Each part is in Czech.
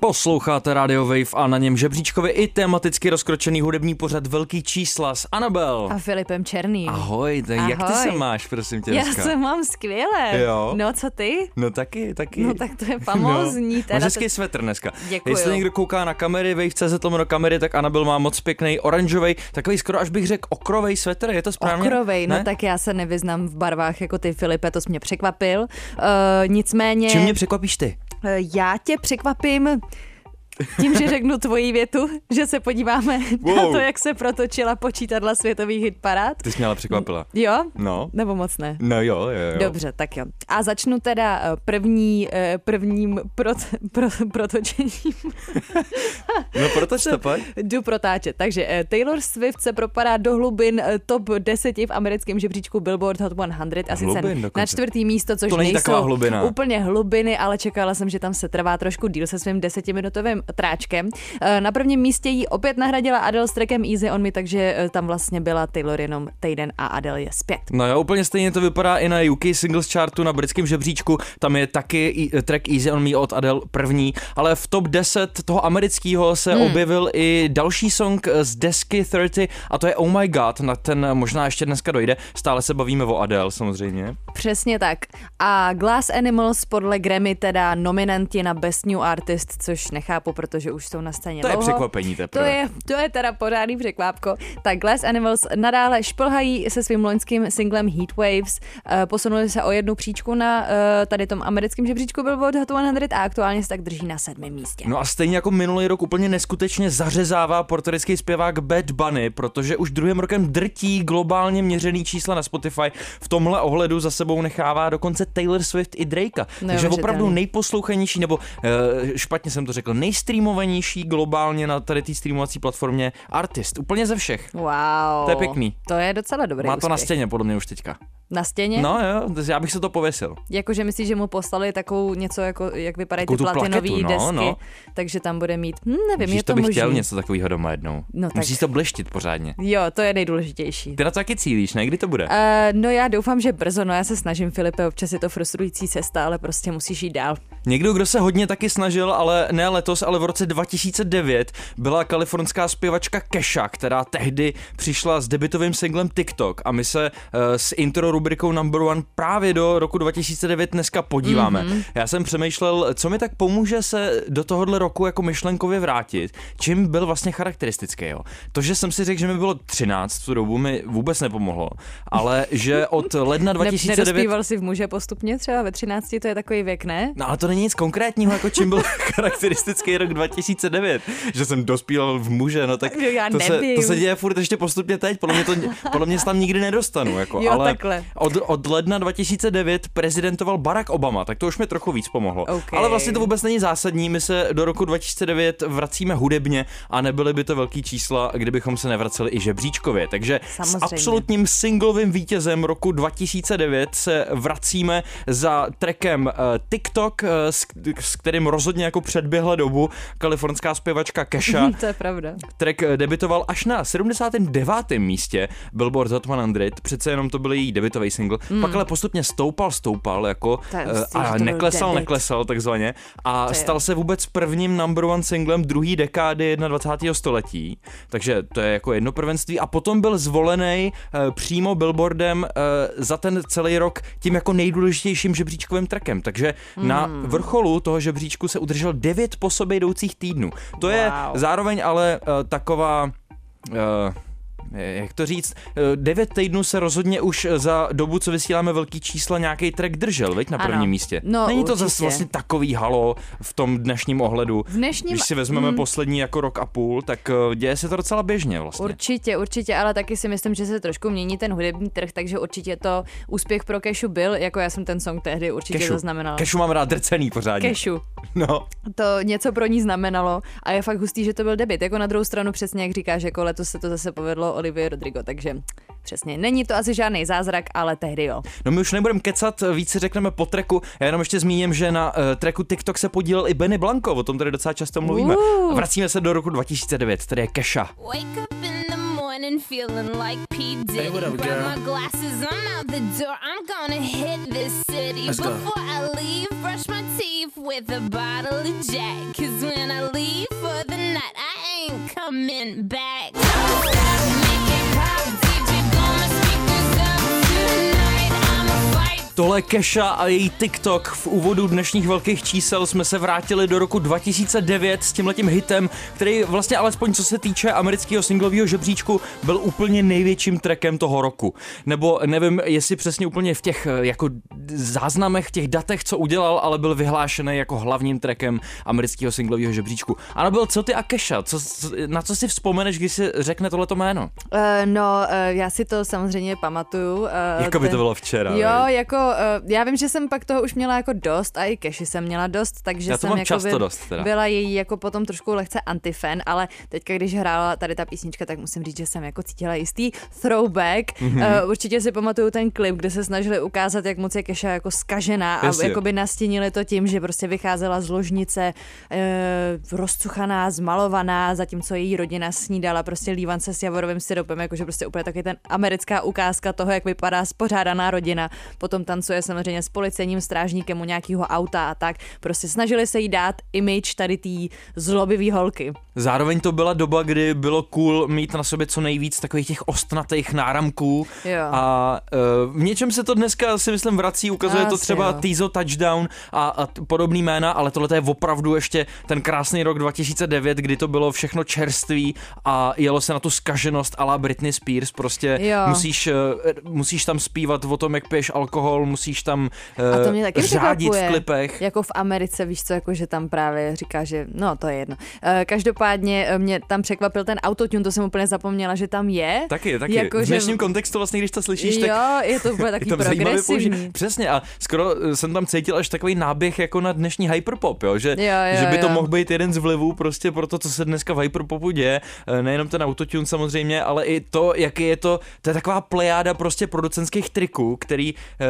Posloucháte Radio Wave a na něm žebříčkově i tematicky rozkročený hudební pořad Velký čísla s Anabel. A Filipem Černým. Ahoj, tak jak ty se máš, prosím tě Já dneska? se mám skvěle. Jo? No, co ty? No taky, taky. No tak to je famózní. No. teda Máš to- hezký svetr dneska. Děkuju. Jestli někdo kouká na kamery, wave.cz lomeno kamery, tak Anabel má moc pěkný oranžový, takový skoro až bych řekl okrovej svetr, je to správně? Okrovej, no Ne? tak já se nevyznám v barvách jako ty, Filipe, to jsi mě překvapil. Uh, nicméně, Čím mě překvapíš ty? Já tě překvapím tím, že řeknu tvoji větu, že se podíváme na Wow. to, jak se protočila počítadla světových hitparád. Ty jsi mě ale překvapila. Jo? No. Nebo moc ne? No jo, jo, jo. Dobře, tak jo. A začnu teda eh, první, eh, prvním prot, pro, protočením. No proto to pojď. Jdu protáčet. Takže eh, Taylor Swift se propadá do hlubin top 10 v americkém žebříčku Billboard Hot 100 a sice na čtvrtý místo, což To není nejsou taková hlubina. úplně hlubiny, ale čekala jsem, že tam se trvá trošku díl se svým desetiminutovým tráčkem. Eh, Na prvním místě jí opět nahradila Adele s trackem Easy on Me, takže eh, tam vlastně byla Taylor jenom týden a Adele je zpět. No jo, úplně stejně to vypadá i na UK Singles Chartu na britském žebříčku. Tam je taky i- track Easy on Me od Adele první, ale v top 10 toho amerického se hmm. objevil i další song z desky 30 a to je Oh My God, na ten možná ještě dneska dojde. Stále se bavíme o Adele samozřejmě. Přesně tak. A Glass Animals podle Grammy teda nominanti na Best New Artist, což nechápu, protože už jsou na scéně To je dlouho. překvapení To teprve. je, to je teda pořádný překvápko. Tak Glass Animals nadále šplhají se svým loňským singlem Heat Waves, eh, posunuli se o jednu příčku na eh, tady tom americkém žebříčku Billboard Hot 100 a aktuálně se tak drží na sedmém místě. No a stejně jako minulý rok úplně neskutečně zařezává portorický zpěvák Bad Bunny, protože už druhým rokem drtí globálně měřený čísla na Spotify. V tomhle ohledu za sebou nechává dokonce Taylor Swift i Drakea. Takže Neuvěřitelný. opravdu nejposlouchanější, nebo eh, špatně jsem to řekl, nejstreamovanější globálně na tady té streamovací platformě artist. Úplně ze všech. Wow. To je pěkný. To je docela dobrý Má to na úspěch. stěně, podle mě už teďka. Na stěně? No jo, já bych se to pověsil. Jakože myslíš, že mu poslali takovou něco, jako, jak vypadají ty platinové no, desky, no. takže tam bude mít, hm, nevím, Víš, je to to bych možný. chtěl něco takového doma jednou. No tak- Musíš to bleštit pořádně. Jo, to je nejdůležitější. Ty na to taky cílíš, ne? Kdy to bude? Uh, no já doufám, že brzo, no já se snažím, Filipe, občas je to frustrující cesta, ale prostě musíš jít dál. Někdo, kdo se hodně taky snažil, ale ne letos, ale v roce 2009, byla kalifornská zpěvačka Kesha, která tehdy přišla s debitovým singlem TikTok a my se uh, s intro rubrikou Number One právě do roku 2009 dneska podíváme. Mm-hmm. Já jsem přemýšlel, co mi tak pomůže se do tohohle roku jako myšlenkově vrátit, čím byl vlastně charakteristický. Jo. To, že jsem si řekl, že mi bylo 13 v tu dobu, mi vůbec nepomohlo, ale že od ledna Ne, 2009... nedospíval si v muže postupně, třeba ve 13, to je takový věk, ne? No ale to není nic konkrétního, jako čím byl charakteristický rok 2009, že jsem dospíval v muže, no tak Jo, já to, se, to se děje furt ještě postupně teď, podle mě, to, podle mě se tam nikdy nedostanu, jako, Jo, ale takhle. od, od ledna 2009 prezidentoval Barack Obama, tak to už mi trochu víc pomohlo. OK. Ale vlastně to vůbec není zásadní, my se do roku 2009 vracíme hudebně a nebyly by to velký čísla, kdybychom se nevraceli i žebříčkově, takže Samozřejmě. s absolutním singlovým vítězem roku 2009 se vracíme za trackem uh, TikTok, uh, s, s kterým rozhodně jako předběhla dobu kalifornská zpěvačka Kesha. to je pravda. Track eh, debitoval až na 79. místě Billboard Hot 100, přece jenom to byl její debitový single, mm. pak ale postupně stoupal, stoupal jako eh, a neklesal, neklesal takzvaně a stal se vůbec prvním number one singlem druhé dekády 21. století, takže to je jako jedno prvenství a potom byl zvolený eh, přímo Billboardem eh, za ten celý rok tím jako nejdůležitějším žebříčkovým trackem, takže na Hmm. Vrcholu toho žebříčku se udržel devět po sobě jdoucích týdnů. To je Wow. zároveň ale uh, taková uh, jak to říct, eh, devět týdnů se rozhodně už za dobu, co vysíláme velký čísla, nějaký track držel, veď na prvním Ano. místě. No, Není to určitě. zase vlastně takový halo v tom dnešním ohledu. V dnešním- Když si vezmeme poslední jako rok a půl, tak eh, děje se to docela běžně vlastně. Určitě, určitě, ale taky si myslím, že se trošku mění ten hudební trh, takže určitě to úspěch pro Kešu byl, jako já jsem ten song tehdy určitě Kešu. zaznamenala. Kešu mám rád drcený pořádně. Kešu. No. To něco pro ní znamenalo a je fakt hustý, že to byl debit. Jako na druhou stranu přesně, jak říkáš, jako letos se to zase povedlo Olivia Rodrigo, takže přesně. Není to asi žádný zázrak, ale tehdy jo. No my už nebudeme kecat, víc si řekneme po treku. Já jenom ještě zmíním, že na uh, treku TikTok se podílel i Benny Blanco, o tom tady docela často mluvíme. Uh. A vracíme se do roku 2009, tady je Kesha. Wake up in the morning feeling like P. Diddy. Hey, what up, Grab girl? my glasses, I'm out the door. I'm gonna hit this city. Let's go. Before I leave, brush my teeth with a bottle of Jack. Cause when I leave for the night, I ain't coming back. Tohle Kesha a její TikTok. V úvodu dnešních velkých čísel jsme se vrátili do roku 2009 s tímhletím hitem, který vlastně alespoň co se týče amerického singlového žebříčku byl úplně největším trackem toho roku. Nebo nevím, jestli přesně úplně v těch eh, jako záznamech, těch datech, co udělal, ale byl vyhlášený jako hlavním trackem amerického singlového žebříčku. Ano, byl co ty a Kesha? Co, na co si vzpomeneš, když si řekne tohleto jméno? Uh, no, uh, já si to samozřejmě pamatuju. Uh, Jako by to bylo včera, Jo, viď? jako, já vím, že jsem pak toho už měla jako dost a i Keši jsem měla dost, takže Já to jsem mám jako často by dost teda. byla její jako potom trošku lehce antifan, ale teďka, když hrála tady ta písnička, tak musím říct, že jsem jako cítila jistý throwback. Mhm. Mm-hmm. Uh, určitě si pamatuju ten klip, kde se snažili ukázat, jak moc je Keša jako skažená a Jasně. jakoby nastínili to tím, že prostě vycházela z ložnice uh, rozcuchaná, zmalovaná, zatímco její rodina snídala prostě lívance s javorovým syropem, jakože prostě úplně taky ten americká ukázka toho, jak vypadá spořádaná rodina. Potom tancuje samozřejmě s policejním strážníkem u nějakého auta a tak. Prostě snažili se jí dát image tady té zlobivý holky. Zároveň to byla doba, kdy bylo cool mít na sobě co nejvíc takových těch ostnatých náramků Jo. a uh, v něčem se to dneska si myslím vrací, ukazuje to Asi třeba jo. Tizo Touchdown a, a podobný jména, ale tohle je opravdu ještě ten krásný rok 2009, kdy to bylo všechno čerství a jelo se na tu skaženost a la Britney Spears, prostě Jo. musíš, uh, musíš tam zpívat o tom, jak piješ alkohol, musíš tam A to uh, mě taky řádit v klipech. Jako v Americe, víš co, jako že tam právě říká, že no to je jedno. Eh, Každopádně eh, mě tam překvapil ten autotune, to jsem úplně zapomněla, že tam je. Taky, taky. Jako, v že- dnešním kontextu vlastně, když to slyšíš, tak Jo, je to úplně je takový použít. progresivní. Přesně a skoro eh, jsem tam cítil až takový náběh jako na dnešní hyperpop, jo? Že, Jo, jo, že by to jo. mohl být jeden z vlivů prostě pro to, co se dneska v hyperpopu děje. Eh, Nejenom ten autotune samozřejmě, ale i to, jaký je to, to je taková plejáda prostě producentských triků, který eh,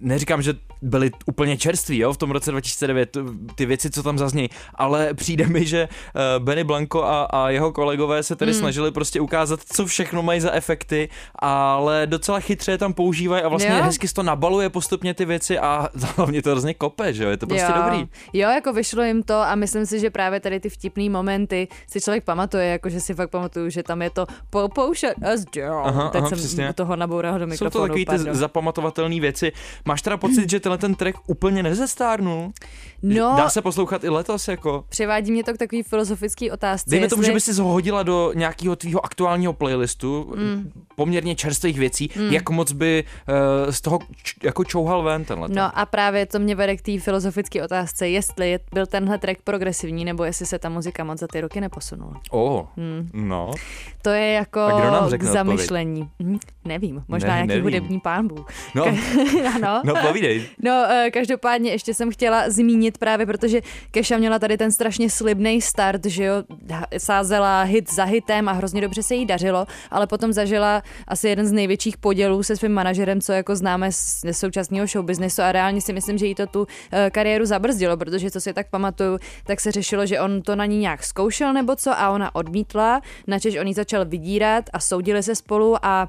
neříkám, že byly úplně čerství, jo, v tom roce 2009, ty věci, co tam zaznějí, ale přijde mi, že eh, Benny Blanco a, a jeho kolegové se tady Hmm. snažili prostě ukázat, co všechno mají za efekty, ale docela chytře je tam používají a vlastně Jo. hezky se to nabaluje postupně ty věci a hlavně to hrozně kope, že jo, je to prostě jo. dobrý. Jo, jako vyšlo jim to a myslím si, že právě tady ty vtipný momenty si člověk pamatuje, jako že si fakt pamatuju, že tam je to popoušet us down. Aha, Teď aha, jsem přesně. toho naboural do Jsou mikrofonu. to takový ty pardon. Zapamatovatelné věci. Máš teda pocit, že tenhle ten track úplně nezestárnul? No, Dá se poslouchat i letos jako? převádí mě to k takový filozofický otázce. Dejme tomu, že jestli- by si ho hodila do nějakého tvýho aktuálního playlistu, mm. poměrně čerstvých věcí, mm. jak moc by uh, z toho č- jako čouhal ven tenhle. No a právě to mě vede k té filozofické otázce, jestli je- byl tenhle track progresivní, nebo jestli se ta muzika moc za ty roky neposunula. Oh, no. To je jako A kdo nám k zamyšlení. Hm, nevím, možná Ne, nějaký nevím. hudební pán Bůh. No, ano. no povídej. No, eh, každopádně ještě jsem chtěla zmínit právě, protože Keša měla tady ten strašně slibný start, že jo, sázela hit za hitem a hrozně dobře se jí dařilo, ale potom zažila asi jeden z největších podělů se svým manažerem, co jako známe z současného showbiznesu a reálně si myslím, že jí to tu eh, kariéru zabrzdilo, protože co si tak pamatuju, tak se řešilo, že on to na ní nějak zkoušel nebo co a ona odmítla, načež on jí začal vydírat a soudili se spolu a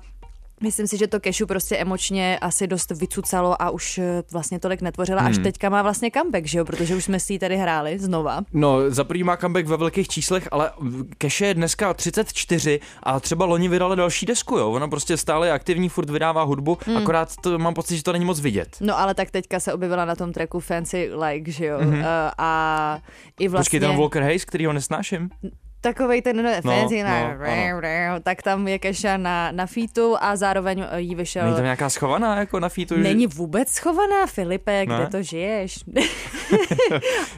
Myslím si, že to Kešu prostě emočně asi dost vycucalo a už eh, vlastně tolik netvořila. Až teďka má vlastně comeback, že jo? Protože už jsme si ji tady hráli znova. No, za prvý má comeback ve velkých číslech, ale Keše je dneska 34 a třeba loni vydala další desku, jo. Ona prostě stále je aktivní, furt vydává hudbu, Hmm. akorát to mám pocit, že to není moc vidět. No ale tak teďka se objevila na tom tracku Fancy Like, že jo? Mm-hmm. Uh, a i vlastně... Počkej, ten Walker Hayes, který ho nesnáším? Takovej ten no, No, fancy, no, no, tak tam je Keša na, na featu a zároveň jí vyšel... Není tam nějaká schovaná jako na featu? že- Není vůbec schovaná, Filipe, kde Ne? to žiješ?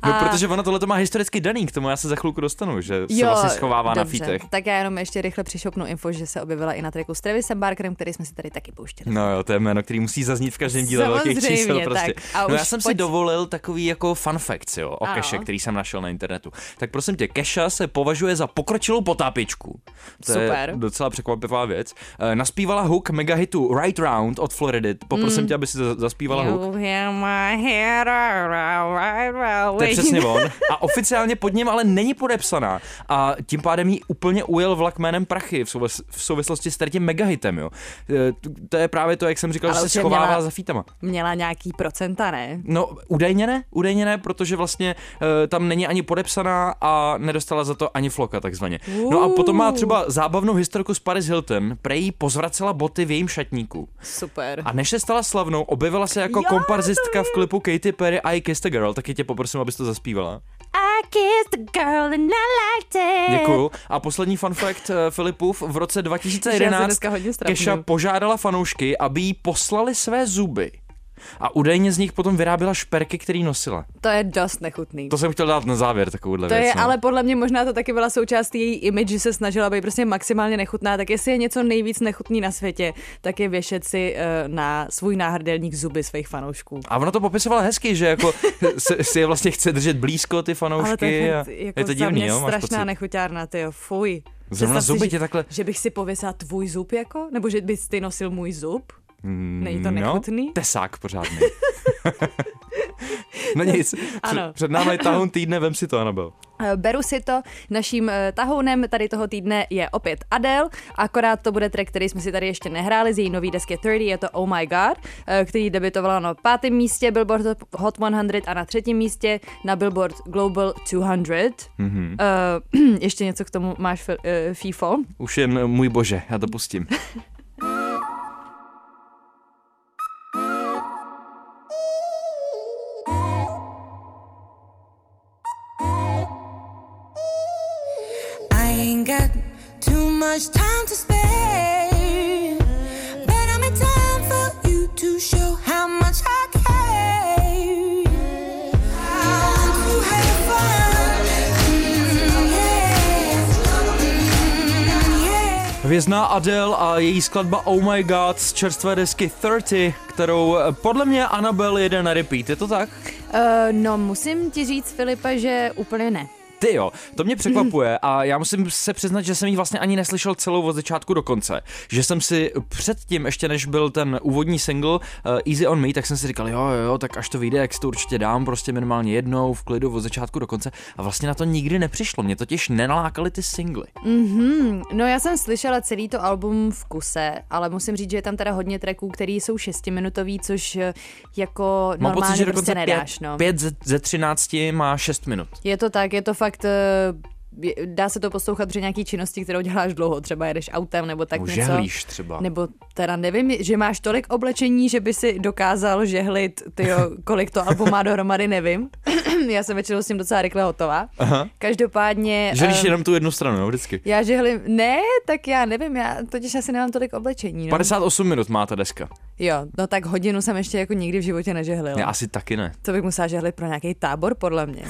No, A- protože ona tohle to má historicky daný, k tomu já se za chvilku dostanu, že se vlastně schovává na dobře. fítech. Tak já jenom ještě rychle přišopnu info, že se objevila i na tracku s Travisem Barkerem, který jsme si tady taky pouštěli. No jo, to je jméno, který musí zaznít v každém díle velkých Samozřejmě, čísel prostě. tak. A no já jsem si pojď- dovolil takový jako fun facts, jo, o Ano. keše, který jsem našel na internetu. Tak prosím tě, keša se považuje za pokročilou potápičku. To Super. je docela překvapivá věc. Eh, Naspívala hook megahitu Right Round od Floridy. Poprosím Mm. tě, aby si za- zaspívala hook. You round. To je přesně on. A oficiálně pod ním ale není podepsaná. A tím pádem jí úplně ujel vlak jménem Prachy v, souvis- v souvislosti s tím megahitem, jo. E, t- To je právě to, jak jsem říkal, Ale že se schovává měla- za fítama. Měla nějaký procenta, ne? No, údajně ne, údajně ne, protože vlastně e, tam není ani podepsaná a nedostala za to ani floka, takzvaně. No a potom má třeba zábavnou historku s Paris Hilton, prej pozvracela boty v jejím šatníku. Super. A než se stala slavnou, objevila se jako Jo, komparzistka v klipu Katy Perry I Kissed a Girl, taky tě poprosím, abys to zaspívala. I kissed a girl and I liked it. Děkuju. A poslední fun fact eh, Filipův. V roce Já se 2011 dneska hodně strapňuju. Keša požádala fanoušky, aby jí poslali své zuby. A údajně z nich potom vyráběla šperky, který nosila. To je dost nechutný. To jsem chtěl dát na závěr takovouhle To věc. je, no. ale podle mě možná to taky byla součást její image, že se snažila být prostě maximálně nechutná, tak jestli je něco nejvíc nechutný na světě, tak je věšet si uh, na svůj náhrdelník zuby svých fanoušků. A ona to popisovala hezky, že jako si, si je vlastně chce držet blízko ty fanoušky. Ale to je, a jako je to za divný, mě jo? Strašná nechuťárna, ty jo, fuj. Zrovna Představ si, zuby že- tě takhle... Že bych si pověsila tvůj zub jako? Nebo že bys ty nosil můj zub? Není to Mm, nechutný? No, tesák pořádný. no nic, Ano. před, před námi je tahoun týdne, vem si to, Anabel. Eh, Beru si to. Naším eh, tahounem tady toho týdne je opět Adele, akorát to bude track, který jsme si tady ještě nehráli z její nový desky 30, je to Oh My God, eh, který debitovala na pátém místě Billboard Hot 100 a na třetím místě na Billboard Global 200. Mm-hmm. Uh, ještě něco k tomu máš, eh, FIFO? Už jen můj bože, já to pustím. much time to spare, but I'm in time for you to show how much I care. I want to have fun, mm, yeah, mm, yeah. Hvězdná Adele a její skladba Oh My God z čerstvé desky 30, kterou eh, podle mě Annabel jede na repeat, je to tak? Uh, no, musím ti říct, Filipe, že úplně ne. Ty jo, to mě překvapuje a já musím se přiznat, že jsem ji vlastně ani neslyšel celou od začátku do konce. Že jsem si předtím, ještě než byl ten úvodní single uh, Easy on Me, tak jsem si říkal, jo, jo, tak až to vyjde, jak si to určitě dám, prostě minimálně jednou v klidu od začátku do konce. A vlastně na to nikdy nepřišlo, mě totiž nenalákaly ty singly. Mm, no já jsem slyšela celý to album v kuse, ale musím říct, že je tam teda hodně tracků, který jsou šestiminutový, což eh, jako Mám normálně pocit, že prostě nedáš, pět, no. pět ze, ze 13 má 6 minut. Je to tak, je to fakt eh, je- dá se to poslouchat při nějaký činnosti, kterou děláš dlouho, třeba jedeš autem nebo tak Nebo něco. žehlíš třeba. Nebo teda nevím, že máš tolik oblečení, že by si dokázal žehlit, tyjo, kolik to album má dohromady, nevím. Já jsem většinou s tím docela rychle hotová. Aha. Každopádně... Želíš eh, jenom tu jednu stranu, no, vždycky. Já žehlim, ne, tak já nevím, já totiž asi nemám tolik oblečení. No. 58 minut má ta deska. Jo, no tak hodinu jsem ještě jako nikdy v životě nežehlila. Já asi taky ne. To bych musela žehlit pro nějaký tábor, podle mě.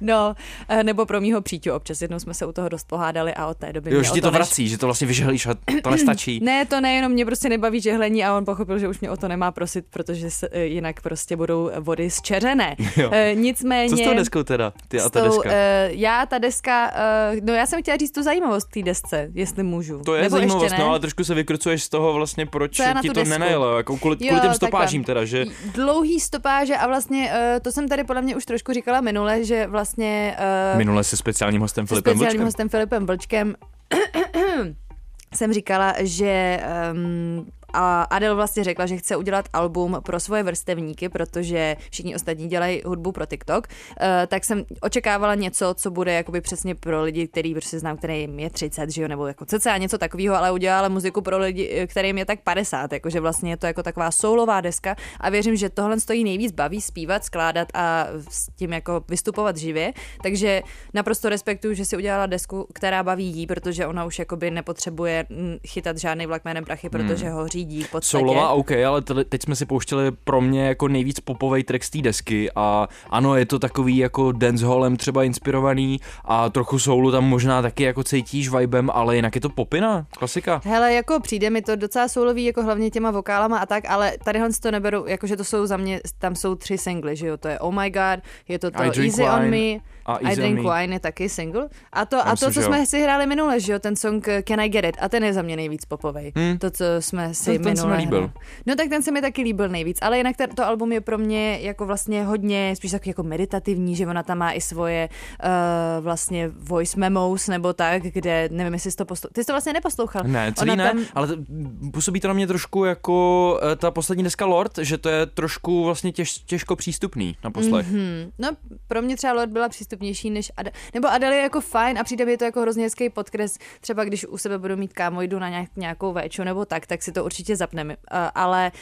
no, eh, nebo pro mýho příťu občas. Jednou jsme se u toho dost pohádali a od té doby Jo, že ti to než- vrací, že to vlastně vyžehlíš a to nestačí. Ne, to nejenom mě prostě nebaví žehlení a on pochopil, že už mě o to nemá prosit, protože se, eh, jinak prostě budou vody zčeřené. Jo. Eh, Nicméně... Co s tou deskou teda, ty a ta tou, deska? eh, já, ta deska, uh, no já jsem chtěla říct tu zajímavost té desce, jestli můžu. To je Nebo zajímavost, ještě ne? no ale trošku se vykrucuješ z toho vlastně, proč na ti to nenajelo, jako kvůli, Jo, kvůli těm takhle. stopážím teda, že Dlouhý stopáže a vlastně to jsem tady podle mě už trošku říkala minule, že vlastně uh, minule se speciálním hostem se Filipem speciálním Vlčkem. hostem Filipem Vlčkem jsem říkala, že um, a Adele vlastně řekla, že chce udělat album pro svoje vrstevníky, protože všichni ostatní dělají hudbu pro TikTok, eh, tak jsem očekávala něco, co bude jakoby přesně pro lidi, který prostě znám, kterým je 30, že jo, nebo jako cca něco takového, ale udělala muziku pro lidi, eh, kterým je tak 50, jakože vlastně je to jako taková soulová deska. A věřím, že tohle stojí nejvíc baví zpívat, skládat a s tím jako vystupovat živě, takže naprosto respektuju, že si udělala desku, která baví jí, protože ona už jakoby nepotřebuje mm, chytat žádný vlak jménem prachy, protože ho řídí v podstatě. Soulová OK, ale teď jsme si pouštěli pro mě jako nejvíc popovej track z té desky a ano, je to takový jako dancehallem třeba inspirovaný a trochu soulu tam možná taky jako cítíš vibem, ale jinak je to popina, klasika. Hele, jako přijde mi to docela soulový, jako hlavně těma vokálama a tak, ale tadyhle si to neberu, jakože to jsou za mě, tam jsou tři singly, že jo, to je Oh My God, je to to Easy on Me, a I Drink. Wine je taky single. A to, a to co jsme si hráli minule, že jo, ten song eh, Can I Get It, a ten je za mě nejvíc popovej. Hmm. To, co jsme si Ten- ten se mi minule líbil. hráli. No tak ten se mi taky líbil nejvíc, ale jinak ten- to album je pro mě jako vlastně hodně, spíš takový jako meditativní, že ona tam má i svoje uh, vlastně voice memos nebo tak, kde nevím, jestli jsi to poslouchal. Ty jsi to vlastně neposlouchal. Ne, celý Ona ne, tam- ale působí to na mě trošku jako eh, ta poslední deska Lord, že to je trošku vlastně těž, těžko přístupný na poslech. Mm-hmm. Hmm, no pro mě třeba Lord byla přístupnější než Adele. Nebo Adele je jako fajn a přijde mi to jako hrozně hezký podkres. Třeba když u sebe budu mít kámo, jdu na nějak, nějakou véču nebo tak, tak si to určitě zapneme. Uh, ale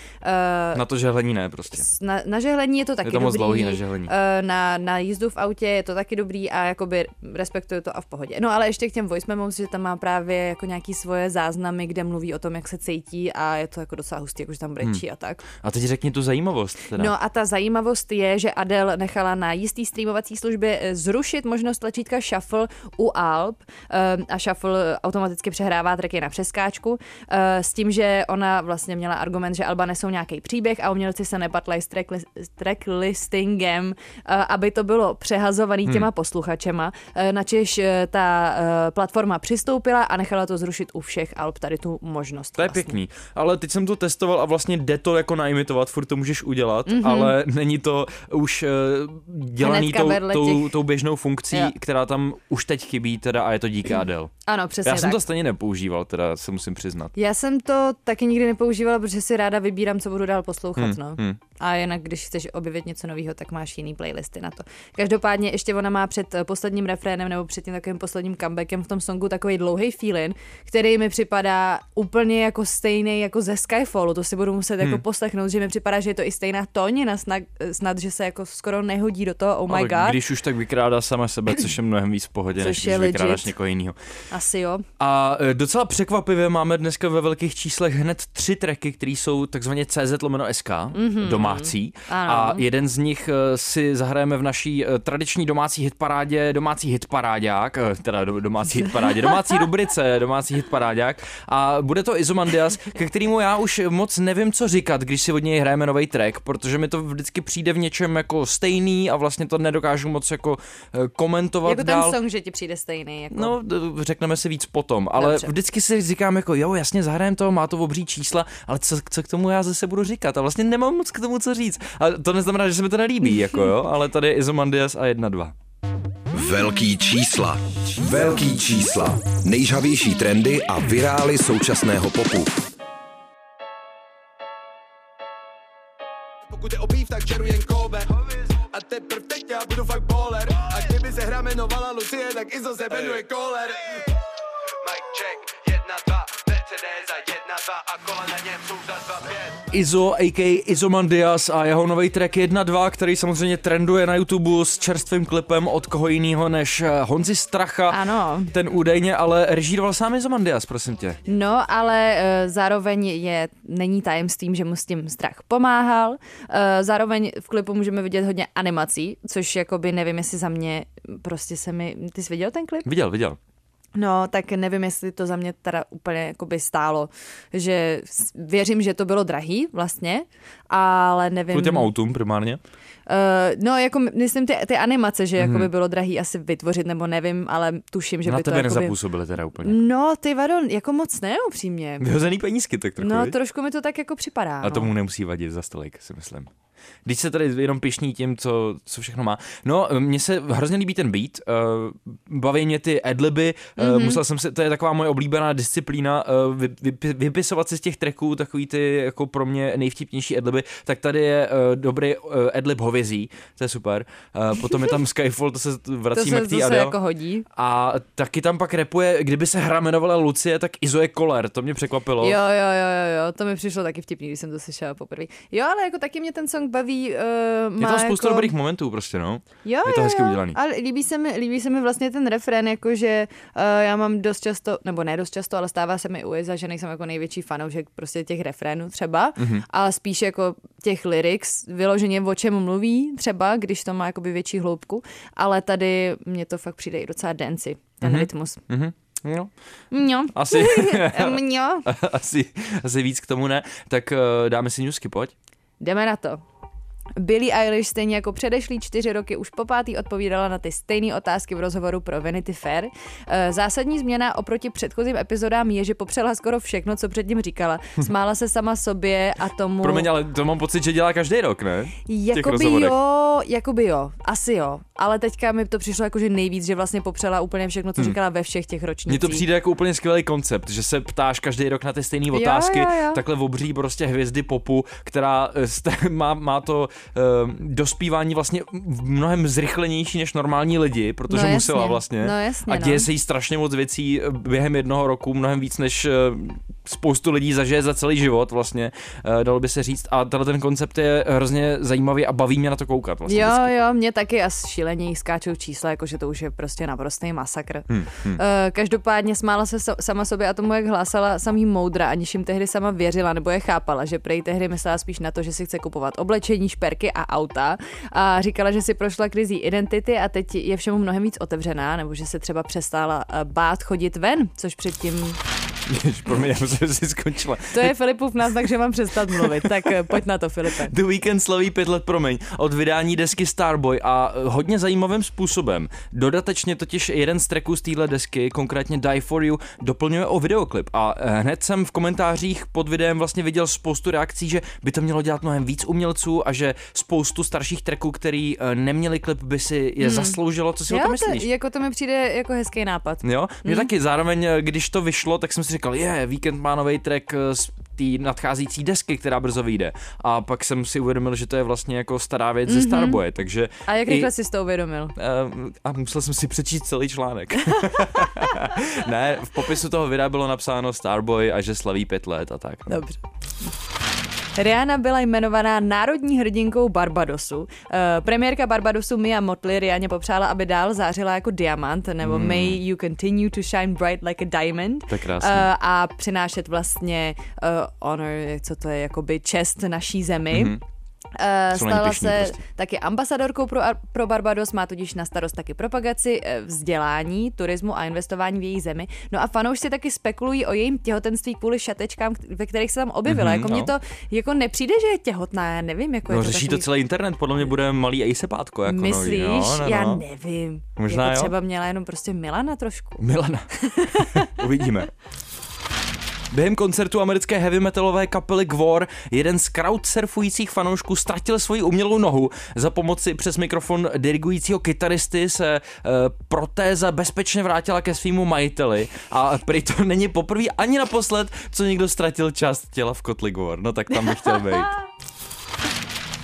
uh, Na to žehlení ne prostě. na, na žehlení je to taky to moc dobrý. dlouhý na žehlení. Eh, Na, na jízdu v autě je to taky dobrý a jakoby respektuju to a v pohodě. No ale ještě k těm voice memos, že tam má právě jako nějaký svoje záznamy, kde mluví o tom, jak se cítí a je to jako docela hustý, jakože tam brečí a tak. A teď řekni tu zajímavost. Teda. No a ta zajímavost je, že Adele nechala na jistý streamovací službě eh, zrušit možnost tlačítka Shuffle u Alp eh, a Shuffle automaticky přehrává tracky na přeskáčku eh, s tím, že ona vlastně měla argument, že Alba nesou nějaký příběh a umělci se nepatlají s track, s track listingem, eh, aby to bylo přehazovaný Hmm. těma posluchačema, načež ta platforma přistoupila a nechala to zrušit u všech Alp, tady tu možnost. To je vlastně. pěkný, ale teď jsem to testoval a vlastně jde to jako naimitovat, furt to můžeš udělat, Mhm. mm-hmm. ale není to už dělaný Hnedka tou, tou, tou běžnou funkcí, Jo. která tam už teď chybí teda a je to díky Adele. Ano, přesně Já jsem tak. to stejně nepoužíval, teda se musím přiznat. Já jsem to taky nikdy nepoužívala, protože si ráda vybírám, co budu dál poslouchat. Hmm, no. hmm. A jinak, když chceš objevit něco nového, tak máš jiný playlisty na to. Každopádně ještě ona má před eh, posledním refrénem nebo před tím takovým posledním comebackem v tom songu takový dlouhý feeling, který mi připadá úplně jako stejný jako ze Skyfallu. To si budu muset Hmm. jako poslechnout, že mi připadá, že je to i stejná tónina, snad, snad že se jako skoro nehodí do toho, oh my ale god. když už tak vykrádá sama sebe, což je mnohem víc v pohodě, Což než když legit. vykrádáš někoho jiného. Asi jo. A e, docela překvapivě máme dneska ve velkých číslech hned tři tracky, které jsou takzvaně CZ lomeno SK, mm-hmm. domácí. Ano. A jeden z nich e, si zahrajeme v naší e, tradiční domácí hitparádě, domácí hitparáďák, teda do- domácí hitparádě, domácí rubrice, domácí hitparáďák. A bude to Izomandias, ke kterému já už moc nevím, co říkat, když si od něj hrajeme nový track, protože mi to vždycky přijde v něčem jako stejný a vlastně to nedokážu moc jako komentovat Jako ten dál. song, že ti přijde stejný. Jako... No, řekneme si víc potom, ale Dobře. vždycky si říkám jako jo, jasně zahrajem to, má to obří čísla, ale co, co k tomu já zase budu říkat a vlastně nemám moc k tomu co říct. A to neznamená, že se mi to nelíbí, jako jo, ale tady je Izomandias a jedna dva. Velký čísla. Velký čísla. Nejžavější trendy a virály současného popu. Pokud je o beef, tak žeru jen Kobe A teprv teď já budu fakt baller. A kdyby se hra jmenovala Lucie, tak Izo se jmenuje Koller Mic check, jedna, dva, PCD za jedna, dva A kola na něm jsou za dva, pět Izo, a.k.a. Izomandias a jeho nový track 1.2, který samozřejmě trenduje na YouTube s čerstvým klipem od koho jiného než eh, Honzi Stracha. Ano. Ten údajně ale režíroval sám Izomandias, prosím tě. No, ale uh, zároveň je, není tajemstvím, že mu s tím strach pomáhal. Uh, zároveň v klipu můžeme vidět hodně animací, což jakoby nevím, jestli za mě prostě se mi... Ty jsi viděl ten klip? Viděl, viděl. No, tak nevím, jestli to za mě teda úplně jakoby stálo. Že věřím, že to bylo drahý vlastně, ale nevím... Kvůli těm autům primárně. Uh, no, jako my- myslím ty, ty animace, že jakoby bylo drahý asi vytvořit, nebo nevím, ale tuším, že. Na by to tebe jakoby... nezapůsobili teda úplně. No, ty vado, jako moc ne, upřímně. Vyhozený penízky tak trochu, No, viď? trošku mi to tak jako připadá. A no. tomu nemusí vadit za stolik, si myslím. Když se tady jenom pišní tím, co, co všechno má. No, mně se hrozně líbí ten beat, uh, baví mě ty adliby, Mhm. uh, musel jsem se, to je taková moje oblíbená disciplína, uh, vy, vy, vypisovat si z těch tracků takový ty jako pro mě nejvtipnější adliby, tak tady je uh, dobrý uh, adlib hovězí, to je super. Uh, potom je tam Skyfall, to se To vracíme se, k to té se Adele. jako hodí. A taky tam pak repuje, kdyby se hra jmenovala Lucie, tak Izo je Koller, to mě překvapilo. Jo, jo, jo, jo, jo, to mi přišlo taky vtipný, když jsem to slyšela poprvé. Jo, ale jako taky mě ten song baví. Uh, je má tam spoustu jako... dobrých momentů prostě, no. Jo, Je to jo, hezky jo. udělaný. Ale líbí se, mi, líbí se mi vlastně ten refrén, jakože uh, já mám dost často, nebo ne dost často, ale stává se mi u Iza, že nejsem jako největší fanoušek prostě těch refrénů třeba, Mhm. mm-hmm. ale spíš jako těch lyrics, vyloženě o čem mluví třeba, když to má jakoby větší hloubku, ale tady mně to fakt přijde i docela dancy, ten mm-hmm. rytmus. Mhm. No, Mňo. asi, Mňo. asi, asi víc k tomu ne. Tak uh, dáme si newsky, pojď. Jdeme na to. Billie Eilish stejně jako předešlý čtyři roky už po pátý odpovídala na ty stejné otázky v rozhovoru pro Vanity Fair. Eh, Zásadní změna oproti předchozím epizodám je, že popřela skoro všechno, co předtím říkala. Smála se sama sobě a tomu... Promiň, ale to mám pocit, že dělá každý rok, ne? Jakoby jo, jakoby jo, asi jo. Ale teďka mi to přišlo jako, že nejvíc, že vlastně popřela úplně všechno, co říkala ve všech těch ročnících. Hmm. Mně to přijde jako úplně skvělý koncept, že se ptáš každý rok na ty stejné Jo, otázky, jo, jo. takhle obří prostě hvězdy popu, která eh, má, má to dospívání vlastně v mnohem zrychlenější než normální lidi, protože No jasně, musela vlastně. no jasně, a děje no. se jí strašně moc věcí eh, během jednoho roku, mnohem víc než eh, spoustu lidí zažije za celý život vlastně, eh, dalo by se říct. A tenhle ten koncept je hrozně zajímavý a baví mě na to koukat vlastně. Jo, vždycky. jo, mě taky a šíleně skáčou čísla, jakože to už je prostě naprostý masakr. Hmm, hmm. Každopádně smála se sama sobě a tomu, jak hlásala samý moudra, aniž jim tehdy sama věřila nebo je chápala, že prej tehdy myslela spíš na to, že si chce kupovat oblečení, šperky a auta a říkala, že si prošla krizí identity a teď je všemu mnohem víc otevřená, nebo že se třeba přestala eh, bát chodit ven, což předtím... Promiň, já musím, že jsi skončila. To je Filipův náznak, že mám přestat mluvit, tak eh, pojď na to, Filipe. The Weeknd slaví pět let, promiň, od vydání desky Starboy a eh, hodně zajímavým způsobem. Dodatečně totiž jeden z tracků z téhle desky, konkrétně Die For You, doplňuje o videoklip a eh, hned jsem v komentářích pod videem vlastně viděl spoustu reakcí, že by to mělo dělat mnohem víc umělců a že spoustu starších tracků, který neměli klip, by si je zasloužilo. Co si o tom Jo, myslíš? to, jako to mi přijde jako hezký nápad. Jo, mě taky zároveň, když to vyšlo, tak jsem si říkal, je, Weekend má nový track eh, z té nadcházející desky, která brzo vyjde. A pak jsem si uvědomil, že to je vlastně jako stará věc ze Starboye, takže... A jak i- rychle jsi to uvědomil? Eh, a musel jsem si přečíst celý článek. ne, v popisu toho videa bylo napsáno Starboy a že slaví pět let a tak. no. Dobře. Rihanna byla jmenovaná národní hrdinkou Barbadosu. Uh, premiérka Barbadosu Mia Motley Rihanně popřála, aby dál zářila jako diamant, nebo Hmm. May you continue to shine bright like a diamond. To je krásný. Uh, a přinášet vlastně uh, honor, co to je, jakoby čest naší zemi. Mhm. Uh, stala pyšní se prostě. taky ambasadorkou pro, pro Barbados, má tudíž na starost taky propagaci, eh, vzdělání, turismu a investování v její zemi. No a fanoušci taky spekulují o jejím těhotenství kvůli šatečkám, ve kterých se tam objevila. Mhm, jako mně no. to jako nepřijde, že je těhotná, já nevím. Jako No je to řeší takový... to celý internet, podle mě bude malý ejsepátko. Jako Myslíš? nový. No, no, Já no. nevím. Možná jako jo. třeba měla jenom prostě Milana trošku. Milana. Uvidíme. Během koncertu americké heavy metalové kapely Gwar jeden z crowdsurfujících fanoušků ztratil svoji umělou nohu. Za pomoci přes mikrofon dirigujícího kytaristy se e, protéza bezpečně vrátila ke svýmu majiteli a prý to není poprvé ani naposled, co někdo ztratil část těla v kotli Gwar. No tak tam bych chtěl být.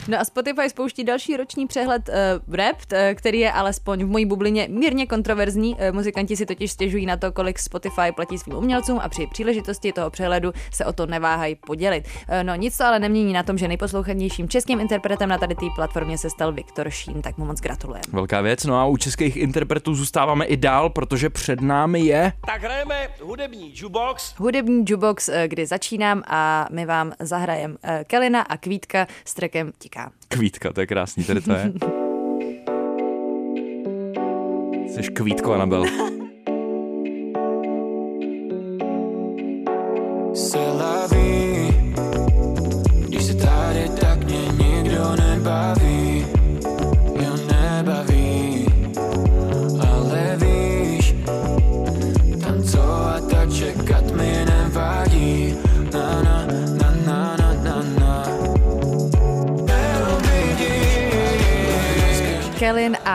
No a Spotify spouští další roční přehled uh, rap, uh, který je alespoň v mojí bublině mírně kontroverzní. Uh, muzikanti si totiž stěžují na to, kolik Spotify platí svým umělcům a při příležitosti toho přehledu se o to neváhají podělit. Uh, no nic to ale nemění na tom, že nejposlouchanějším českým interpretem na tady té platformě se stal Viktor Šín, tak mu moc gratulujeme. Velká věc, no a u českých interpretů zůstáváme i dál, protože před námi je... Tak hrajeme hudební jukebox. Hudební jukebox, uh, kdy začínám a my vám zahrajem uh, Kelina a Kvítka s trekem Tikám. Kvítka, to je krásný, tady to je. Jsi kvítko, Anabel.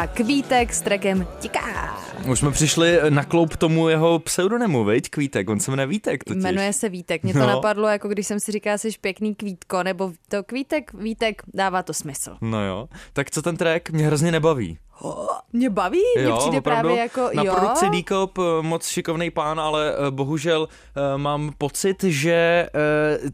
a Kvítek s trekem Tiká. Už jsme přišli na kloup tomu jeho pseudonymu, veď? Kvítek, on se jmenuje Vítek totiž. Jmenuje se Vítek. Mě to No. napadlo, jako když jsem si říkala, jsi pěkný kvítko, nebo to Kvítek, Vítek, dává to smysl. No jo, tak co ten track mě hrozně nebaví. Mě baví, mně přijde právě jako, na jo. produkci D-Cop eh, moc šikovný pán, ale eh, bohužel eh, mám pocit, že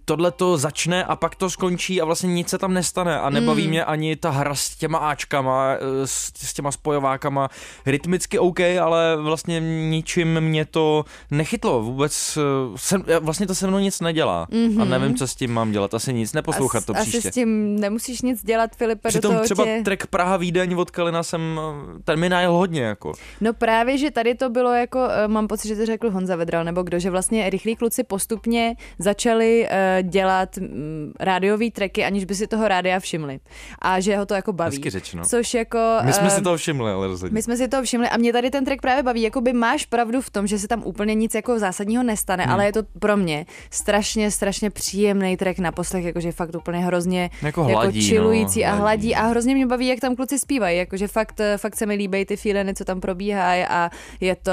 tohle to začne a pak to skončí a vlastně nic se tam nestane a nebaví Mm. mě ani ta hra s těma Ačkama, s, s těma spojovákama. Rytmicky OK, ale vlastně ničím mě to nechytlo. Vůbec se, vlastně to se mnou nic nedělá a nevím, co s tím mám dělat. Asi nic, neposlouchat to Mhm. As- příště. Asi s tím nemusíš nic dělat, Filipe, do Přitom toho třeba tě... track Praha Vídeň od Kalina jsem, eh, ten mi najel hodně jako. No právě, že tady to bylo jako, eh, mám pocit, že to řekl Honza Vedral, nebo kdo, že vlastně rychlí kluci postupně začali uh, dělat um, rádiový tracky, aniž by si toho rádia všimli. A že ho to jako baví. Hezky řečeno. Což jako... My jsme eh, si toho všimli, ale rozhodně. My jsme si to všimli a mě tady ten track právě baví. Jakoby máš pravdu v tom, že se tam úplně nic jako zásadního nestane, Hmm. ale je to pro mě strašně, strašně příjemný track na poslech, jakože fakt úplně hrozně Jako hladí, jako chillující no, a hladí. hladí a hrozně mě baví, jak tam kluci zpívají, jakože fakt, eh, fakt se mi líbí ty feeliny, co tam probíhají a je to,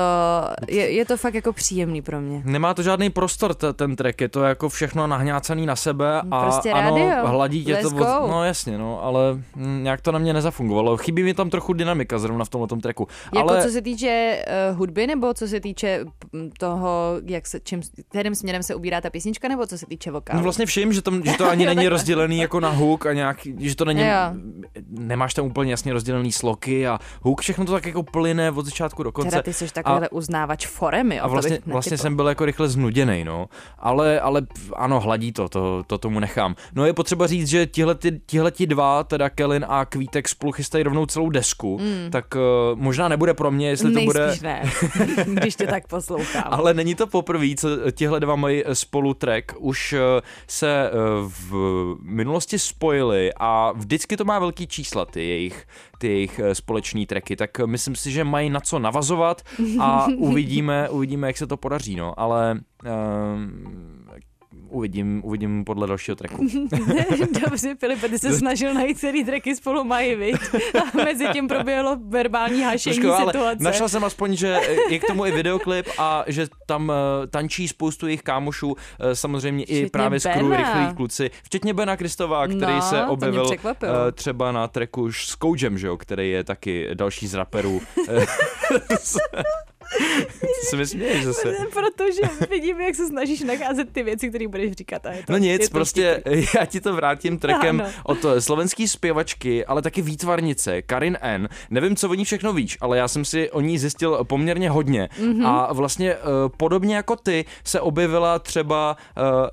je, je to fakt jako příjemný pro mě. Nemá to žádný prostor, t- ten track, je to jako všechno nahňácaný na sebe a Prostě ano, rádio. hladí tě to, Let's od, go. no jasně, no, ale mm, nějak to na mě nezafungovalo. Chybí mi tam trochu dynamika zrovna v tomhle tracku. Jako ale co se týče uh, hudby, nebo co se týče mm, toho, jak se, čím, kterým směrem se ubírá ta písnička, nebo co se týče vokálu? No vlastně všim, že, tam, že to ani není rozdělený jako na hook a nějak, že to není, Jo. nemáš tam úplně jasně rozdělený sloky a hook, všechno to tak jako plyne od začátku do konce. Teda ty jsi takovýhle uznávač forem, jo? A vlastně, vlastně jsem byl jako rychle znuděný, no. Ale, ale ano, hladí to, to, to tomu nechám. No je potřeba říct, že tihle, ti dva, teda Kelin a Kvítek spolu chystají rovnou celou desku, mm. tak uh, možná nebude pro mě, jestli to bude... Nejspíš ne, když tě tak poslouchám. Ale není to poprvé, co tihle dva mají spolu track. Už eh, se eh, v minulosti spojili a vždycky to má velký čísla, ty jejich, ty jejich eh, společný tracky, tak myslím si, že mají na co navazovat a uvidíme, uvidíme, jak se to podaří, no. Ale um, uvidím, uvidím podle dalšího tracku. Dobře, Filipe, ty se snažil najít celý tracky spolu mají, viď? A mezi tím proběhlo verbální hašení Trošku, situace. našel jsem aspoň, že je k tomu i videoklip a že tam eh, tančí spoustu jejich kámošů, eh, samozřejmě i Včetně právě z crew Bena. Rychlí kluci, včetně Bena Kristová, který No, se objevil eh, třeba na tracku s Koudžem, že jo, který je taky další z raperů. Co mi směješ zase? Protože vidím, jak se snažíš nacházet ty věci, které budeš říkat. A je to, No nic, je to prostě já ti to vrátím trackem Ano. od eh, slovenský zpěvačky, ale taky výtvarnice Karin N. Nevím, co o ní všechno víš, ale já jsem si o ní zjistil poměrně hodně. Mhm. Mm-hmm. A vlastně uh, podobně jako ty se objevila třeba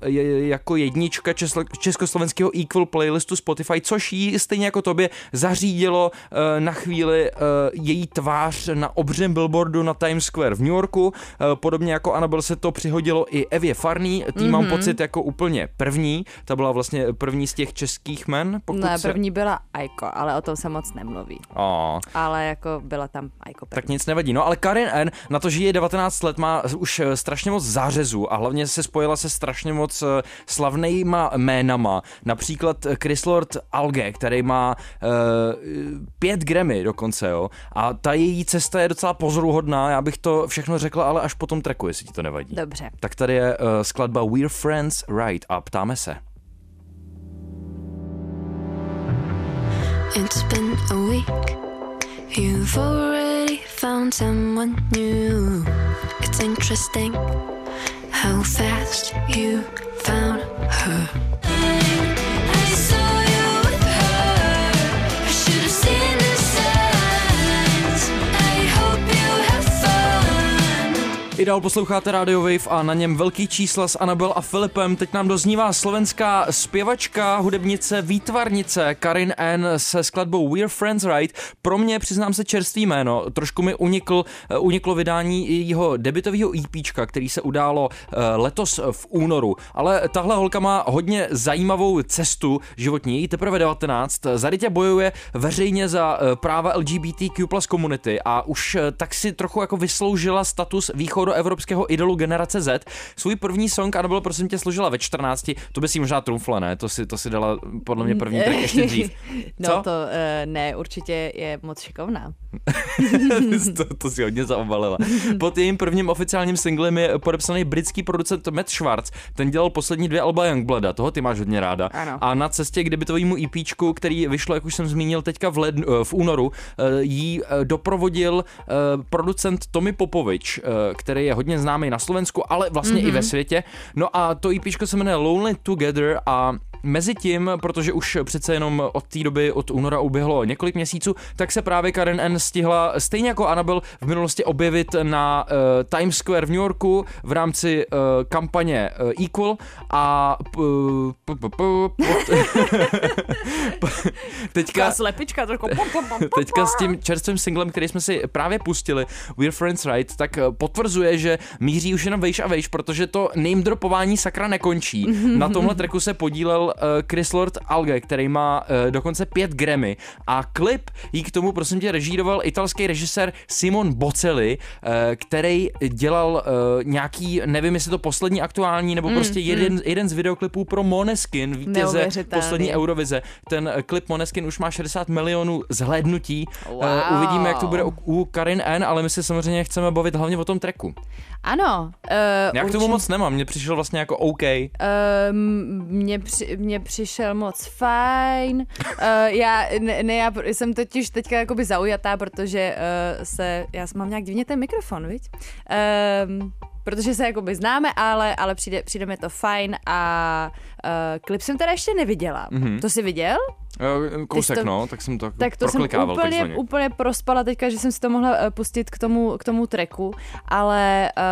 je, jako jednička česko- československého Equal playlistu Spotify, což jí stejně jako tobě zařídilo na chvíli její tvář na obřem billboardu na Times Square v New Yorku. Uh, podobně jako Anabel se to přihodilo i Evě Farný, tý mm-hmm. mám Mhm. pocit jako úplně první. Ta byla vlastně první z těch českých men. Pokud Ne, se... první byla Aiko, ale o tom se moc nemluví. Oh. Ale jako byla tam Aiko první. Tak nic nevadí. No ale Karin N, na to, že je 19 let, má už eh, strašně moc zářezů a hlavně se spojila se strašně moc eh, slavnýma jménama. Například eh, Chris Lord Alge, který má uh, pět Grammy dokonce, jo. A ta její cesta je docela pozoruhodná. Já bych to všechno řekl, ale až po tom tracku, jestli ti to nevadí. Dobře. Tak tady je uh, skladba We're Friends Right a ptáme se. It's been a week. You've already found someone new. It's interesting how fast you found her. I dál posloucháte Radio Wave a na něm velký čísla s Anabel a Filipem. Teď nám doznívá slovenská zpěvačka, hudebnice, výtvarnice Karin N. se skladbou We're Friends Right. Pro mě, přiznám se, čerstvý jméno. Trošku mi unikl, eh, uniklo vydání jeho debitového EPčka, který se událo eh, letos v únoru. Ale tahle holka má hodně zajímavou cestu životní, jí teprve 19. Zarytě bojuje veřejně za eh, práva LGBTQ plus komunity a už tak si trochu jako vysloužila status východu východoevropského idolu generace Z. Svůj první song Anabel prosím tě složila ve 14, to by si možná trumfla, ne? To si, to si dala podle mě první track ještě dřív. No Co? to uh, ne, určitě je moc šikovná. to, to si hodně zaobalila. Pod jejím prvním oficiálním singlem je podepsaný britský producent Matt Schwartz. Ten dělal poslední dvě alba Youngblooda, toho ty máš hodně ráda. Ano. A na cestě k debitovýmu EPčku, který vyšlo, jak už jsem zmínil, teďka v, lednu, eh, v únoru, eh, jí eh, doprovodil eh, producent Tommy Popovič, eh, který je hodně známý na Slovensku, ale vlastně mm-hmm. i ve světě. No a to EPčko se jmenuje Lonely Together a Mezi tím, protože už přece jenom od té doby, od února uběhlo několik měsíců, tak se právě Karen N. stihla stejně jako Annabelle v minulosti objevit na uh, Times Square v New Yorku v rámci uh, kampaně uh, Equal a teďka, slepička teďka s tím čerstvým singlem, který jsme si právě pustili, We're Friends Right, tak potvrzuje, že míří už jenom vejš a vejš, protože to name dropování sakra nekončí. Na tomhle tracku se podílel uh, Chris Lord Alge, který má uh, dokonce pět Grammy a klip jí k tomu prosím tě režíroval italský režisér Simon Bocelli, uh, který dělal uh, nějaký, nevím jestli to poslední aktuální, nebo prostě jeden, jeden z videoklipů pro Moneskin, vítěze poslední Eurovize. Ten klip Moneskin už má 60 milionů zhlédnutí. Wow. Uvidíme, jak to bude u, u Karin N, ale my se samozřejmě chceme bavit hlavně o tom tracku. Ano. Uh, Já k tomu moc nemám, mně přišel vlastně jako OK. Um, mně, při, mně přišel moc fajn. Uh, já, ne, ne, já jsem totiž teďka jakoby zaujatá, protože uh, se, já mám nějak divně ten mikrofon, viď? Um, protože se jakoby známe, ale, ale přijde, přijde mi to fajn a uh, klip jsem teda ještě neviděla. Mm-hmm. To jsi viděl? Eh, Kousek, to- no, tak jsem to Tak to jsem úplně, takzvaně. úplně prospala teďka, že jsem si to mohla eh, pustit k tomu, k tomu tracku, ale, uh,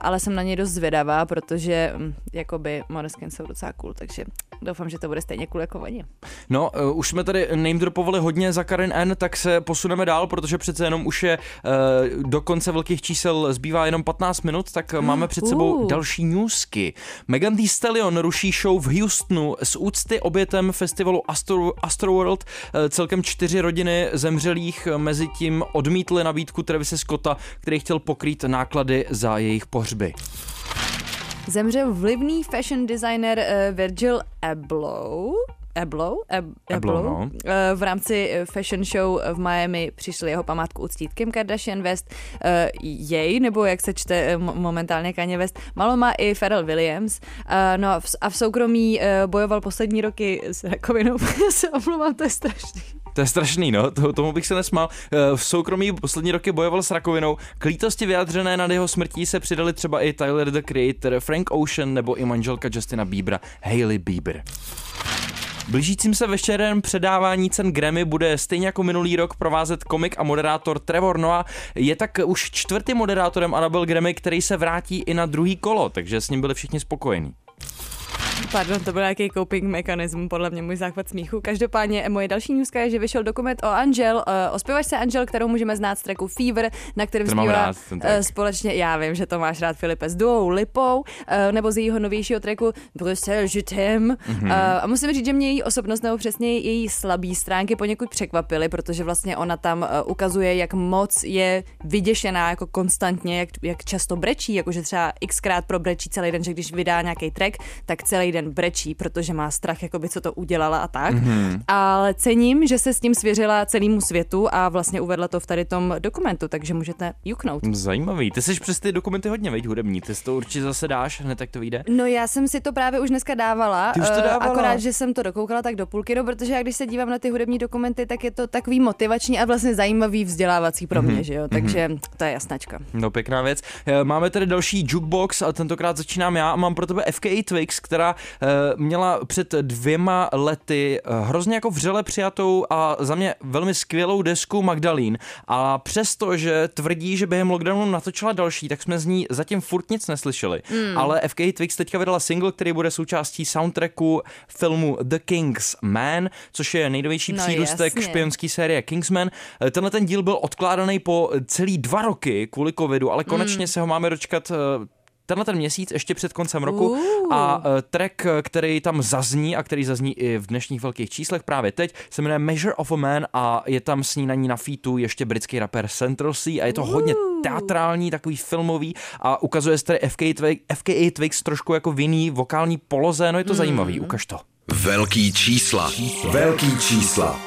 ale jsem na něj dost zvědavá, protože hm, jakoby Måneskin jsou docela cool, takže doufám, že to bude stejně cool jako oni. No, uh, už jsme tady name dropovali hodně za Karen N, tak se posuneme dál, protože přece jenom už je uh, do konce velkých čísel zbývá jenom 15 minut, tak uh, máme před sebou Uh. další newsky. Megan Thee Stallion ruší show v Houstonu z úcty obětem festivalu Astro, Astroworld. Uh, celkem čtyři rodiny zemřelých mezi tím odmítly nabídku Travise Scotta, který chtěl pokrýt náklady za jejich pohřby. Zemřel vlivný fashion designer uh, Virgil Abloh, Abloh, Ab, Abloh, Abloh, no. Eh, v rámci eh, fashion show v Miami přišli jeho památku uctít Kim Kardashian West, eh, jej, nebo jak se čte mo- momentálně Kanye West, malo má i Pharrell Williams, no a v, soukromí bojoval poslední roky s rakovinou, já se omlouvám, to je strašný. To je strašný, no, to, tomu bych se nesmál. V soukromí poslední roky bojoval s rakovinou. K lítosti vyjádřené nad jeho smrtí se přidali třeba i Tyler the Creator, Frank Ocean nebo i manželka Justina Biebera, Hailey Bieber. Blížícím se večerem předávání cen Grammy bude stejně jako minulý rok provázet komik a moderátor Trevor Noah. Je tak už čtvrtým moderátorem Annabelle Grammy, který se vrátí i na druhý kolo, takže s ním byli všichni spokojení. Pardon, to byl nějaký coping mechanism, podle mě můj záchvat smíchu. Každopádně moje další newska je, že vyšel dokument o Angel, eh, o zpěvačce Angel, kterou můžeme znát z tracku Fever, na kterém zpívá eh, společně, já vím, že to máš rád Filipe, s duou Lipou, eh, nebo z jejího novějšího tracku Bruxelles, je t'aime. Mhm. Eh, A musím říct, že mě její osobnost, nebo přesně její slabý stránky poněkud překvapily, protože vlastně ona tam eh, ukazuje, jak moc je vyděšená jako konstantně, jak, jak často brečí, jakože třeba xkrát probrečí celý den, že když vydá nějaký track, tak celý den brečí, protože má strach, jakoby, co to udělala a tak. Mm-hmm. Ale cením, že se s tím svěřila celému světu a vlastně uvedla to v tady tom dokumentu, takže můžete juknout. Zajímavý. Ty jsi přes ty dokumenty hodně, veď hudební. Ty to určitě zase dáš, hned tak to vyjde. No já jsem si to právě už dneska dávala, Ty už to eh, dávala? akorát, že jsem to dokoukala tak do půlky, no, protože já když se dívám na ty hudební dokumenty, tak je to takový motivační a vlastně zajímavý vzdělávací pro mě, že jo, takže to je jasnačka. No pěkná věc. Eh, Máme tady další jukebox a tentokrát začínám já a mám pro tebe FKA Twix, která eh, měla před dvěma lety eh, hrozně jako vřele přijatou a za mě velmi skvělou desku Magdalene. A přesto, že tvrdí, že během lockdownu natočila další, tak jsme z ní zatím furt nic neslyšeli. Hmm. Ale FKA Twix teďka vydala single, který bude součástí soundtracku filmu The King's Man, což je nejnovější No přírůstek jasně. špionské série Kingsman. Eh, Tenhle ten díl byl odkládaný po celý dva roky kvůli covidu, ale konečně se ho máme dočkat tenhle ten měsíc, ještě před koncem roku. Uh. A eh, track, který tam zazní a který zazní i v dnešních velkých číslech právě teď, se jmenuje Measure of a Man a je tam snídaní na featu ještě britský rapper Central C a je to hodně teatrální, takový filmový a ukazuje se tady FKA Twigs, FKA Twigs trošku jako v jiný vokální poloze, no je to zajímavý, ukaž to. Velký čísla. Velký čísla.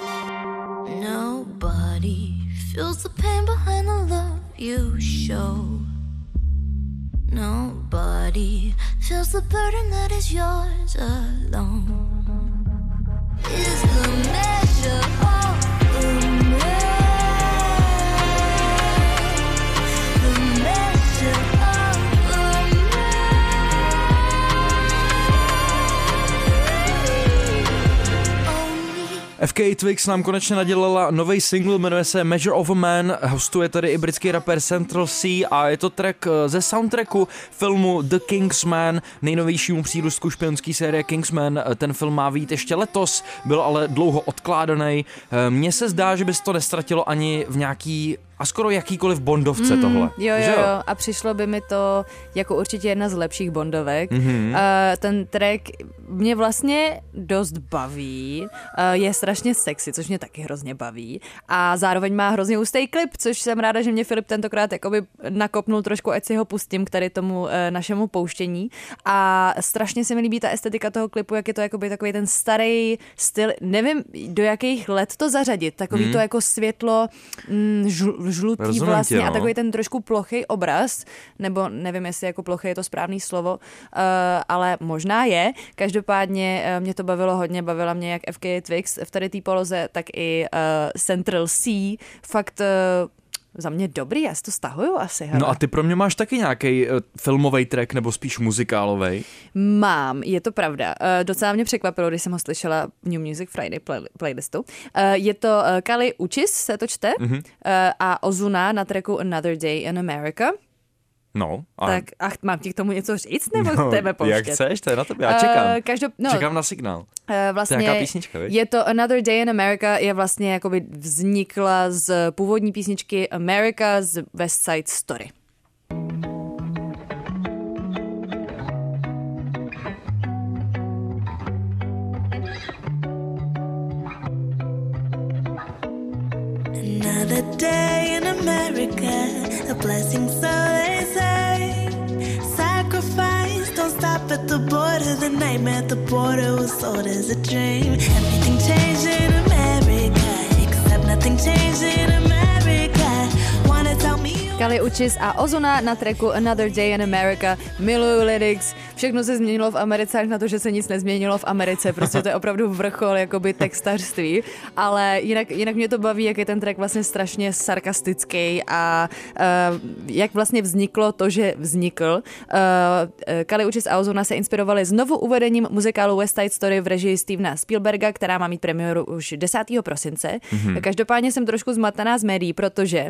Nobody feels the pain behind the love you show. Nobody feels the burden that is yours alone. Is the measure of the FK Twix nám konečně nadělala nový single, jmenuje se Measure of a Man, hostuje tady i britský rapper Central C a je to track eh, ze soundtracku filmu The Kingsman, nejnovějšímu přírůstku špionské série Kingsman. Eh, Ten film má být ještě letos, byl ale dlouho odkládaný. Eh, Mně se zdá, že by se to nestratilo ani v nějaký a skoro jakýkoliv bondovce Mm, tohle. Jo, jo, jo. A přišlo by mi to jako určitě jedna z lepších bondovek. Mhm. Mm-hmm. Uh, ten track mě vlastně dost baví, uh, je strašně sexy, což mě taky hrozně baví. A zároveň má hrozně ústý klip, což jsem ráda, že mě Filip tentokrát jakoby nakopnul trošku, ať si ho pustím k tady tomu uh, našemu pouštění. A strašně se mi líbí ta estetika toho klipu, jak je to jakoby takový ten starý styl, nevím do jakých let to zařadit, takový Mhm. to jako světlo mm, žl- žlutý Rozumím vlastně a no. takový ten trošku plochý obraz, nebo nevím, jestli jako plochý je to správný slovo, uh, ale možná je. Každopádně uh, mě to bavilo hodně, bavila mě jak FK Twix v tady té poloze, tak i uh, Central C. Fakt uh, za mě dobrý, já si to stahuju asi. Hele. No a ty pro mě máš taky nějaký uh, filmový track nebo spíš muzikálový. Mám, je to pravda. Uh, docela mě překvapilo, když jsem ho slyšela v New Music Friday play- playlistu. Uh, je to uh, Kali Uchis, se to čte, Mhm. uh, a Ozuna na tracku Another Day in America. No. A... Tak ach, mám ti k tomu něco říct, nebo no, tebe pouštět? jak chceš, to je na tebe, já čekám. Uh, každop, no, Čekám na signál. uh, To je vlastně nějaká písnička, viď? je to Another Day in America, je vlastně jakoby vznikla z původní písničky America z West Side Story. Another day in America, a blessing, so the border. The nightmare at the border was sold as a dream. Everything changed in America, except nothing changed in America. Kali Uchis a Ozuna na tracku Another Day in America, miluju lyrics, všechno se změnilo v Americe, až na to, že se nic nezměnilo v Americe, prostě to je opravdu vrchol jakoby textařství, ale jinak, jinak mě to baví, jak je ten track vlastně strašně sarkastický a uh, jak vlastně vzniklo to, že vznikl. Uh, Kali Uchis a Ozuna se inspirovali znovu uvedením muzikálu West Side Story v režii Stevena Spielberga, která má mít premiéru už 10. prosince. Mm-hmm. Každopádně jsem trošku zmatená z médií, protože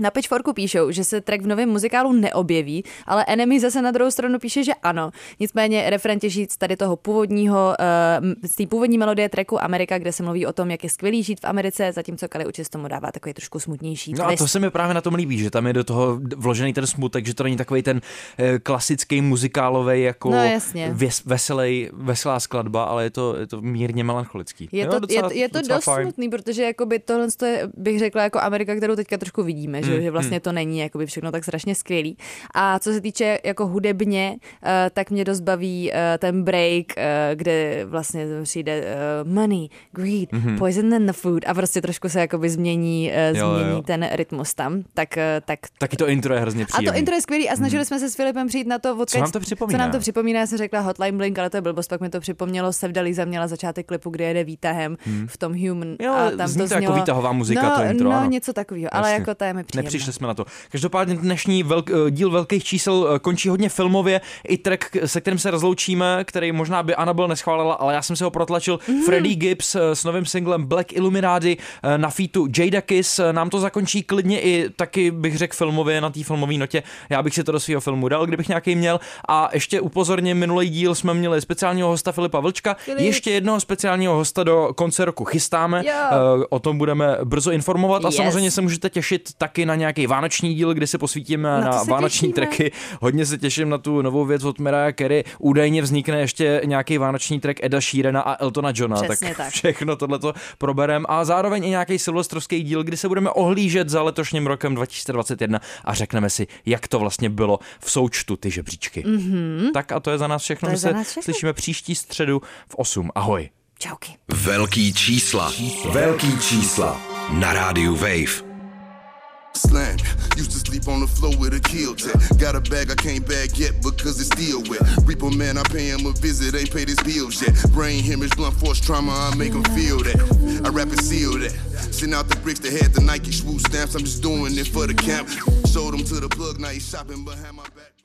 na Pitchforku píšou, že se track v novém muzikálu neobjeví, ale Enemy zase na druhou stranu píše, že ano. Nicméně refren těží z tady toho původního, uh, z té původní melodie tracku Amerika, kde se mluví o tom, jak je skvělý žít v Americe, zatímco Kali Uchis tomu dává takový trošku smutnější No a to se mi právě na tom líbí, že tam je do toho vložený ten smutek, že to není takový ten eh, klasický muzikálový jako No, jasně. věs, veselý, veselá skladba, ale je to, je to mírně melancholický. Je Jo, to, docela- je, je to dost fajn. smutný, protože jakoby tohle je, bych řekla, jako Amerika, kterou teďka trošku vidíme, že, že vlastně to není jakoby všechno tak strašně skvělý. A co se týče jako hudebně, eh, tak mě dost baví eh, ten break, eh, kde vlastně přijde money, greed, poison in the food a prostě trošku se jakoby změní. Jo, změní jo. ten rytmus tam. Tak, tak Taky to intro je hrozně a příjemný. to intro je skvělý a snažili jsme se s Filipem přijít na to, odkud, Co nám to připomíná? Co nám to připomíná, já jsem řekla Hotline Blink, ale to je blbost, pak mi to připomnělo, Sevdalíza měla začátek klipu, kde jede výtahem v tom Human Jo, a tam zní to to jako výtahová muzika, no, to intro, No, ano. něco takového, ale jako to je mi příjemné. Nepřišli jsme na to. Každopádně dnešní velk, eh, díl velkých čísel eh, končí hodně filmově. I track, se kterým se rozloučíme, který možná by Annabelle neschválila, ale já jsem se ho protlačil. Mm. Freddie Gibbs eh, s novým singlem Black Illuminati na featu Jada Kiss. Nám to zakončí klidně i taky bych řekl filmově na té filmové notě. Já bych si to do svého filmu dal, kdybych nějaký měl. A ještě upozorně, minulý díl jsme měli speciálního hosta Filipa Vlčka. Filip. Ještě jednoho speciálního hosta do konce roku chystáme. Jo. O tom budeme brzo informovat a Yes. samozřejmě se můžete těšit taky na nějaký vánoční díl, kdy se posvítíme Na na, se vánoční těšíme. tracky. Hodně se těším na tu novou věc od Mariah Carey. Údajně vznikne ještě nějaký vánoční track Eda Sheerana a Eltona Johna. Přesně tak. všechno tohleto proberem a zároveň i nějaký silvestrovský díl, kdy se budeme ohlížet za letošním rokem 2021 a řekneme si, jak to vlastně bylo v součtu ty žebříčky. Mm-hmm. Tak a to je za nás všechno. To My se nás všechno. slyšíme příští středu v 8. Ahoj. Čauky. Velký čísla. Velký čísla. Na rádiu Wave. Slam. Used to sleep on the floor with a kill tech. Got a bag I can't bag yet because it's still wet. Reaper man, I pay him a visit, ain't paid his bills yet. Brain hemorrhage, blunt force trauma, I make him feel that. I rap and seal that. Send out the bricks that had the Nike swoosh stamps. I'm just doing it for the camp. Showed him to the plug, now he's shopping behind my back.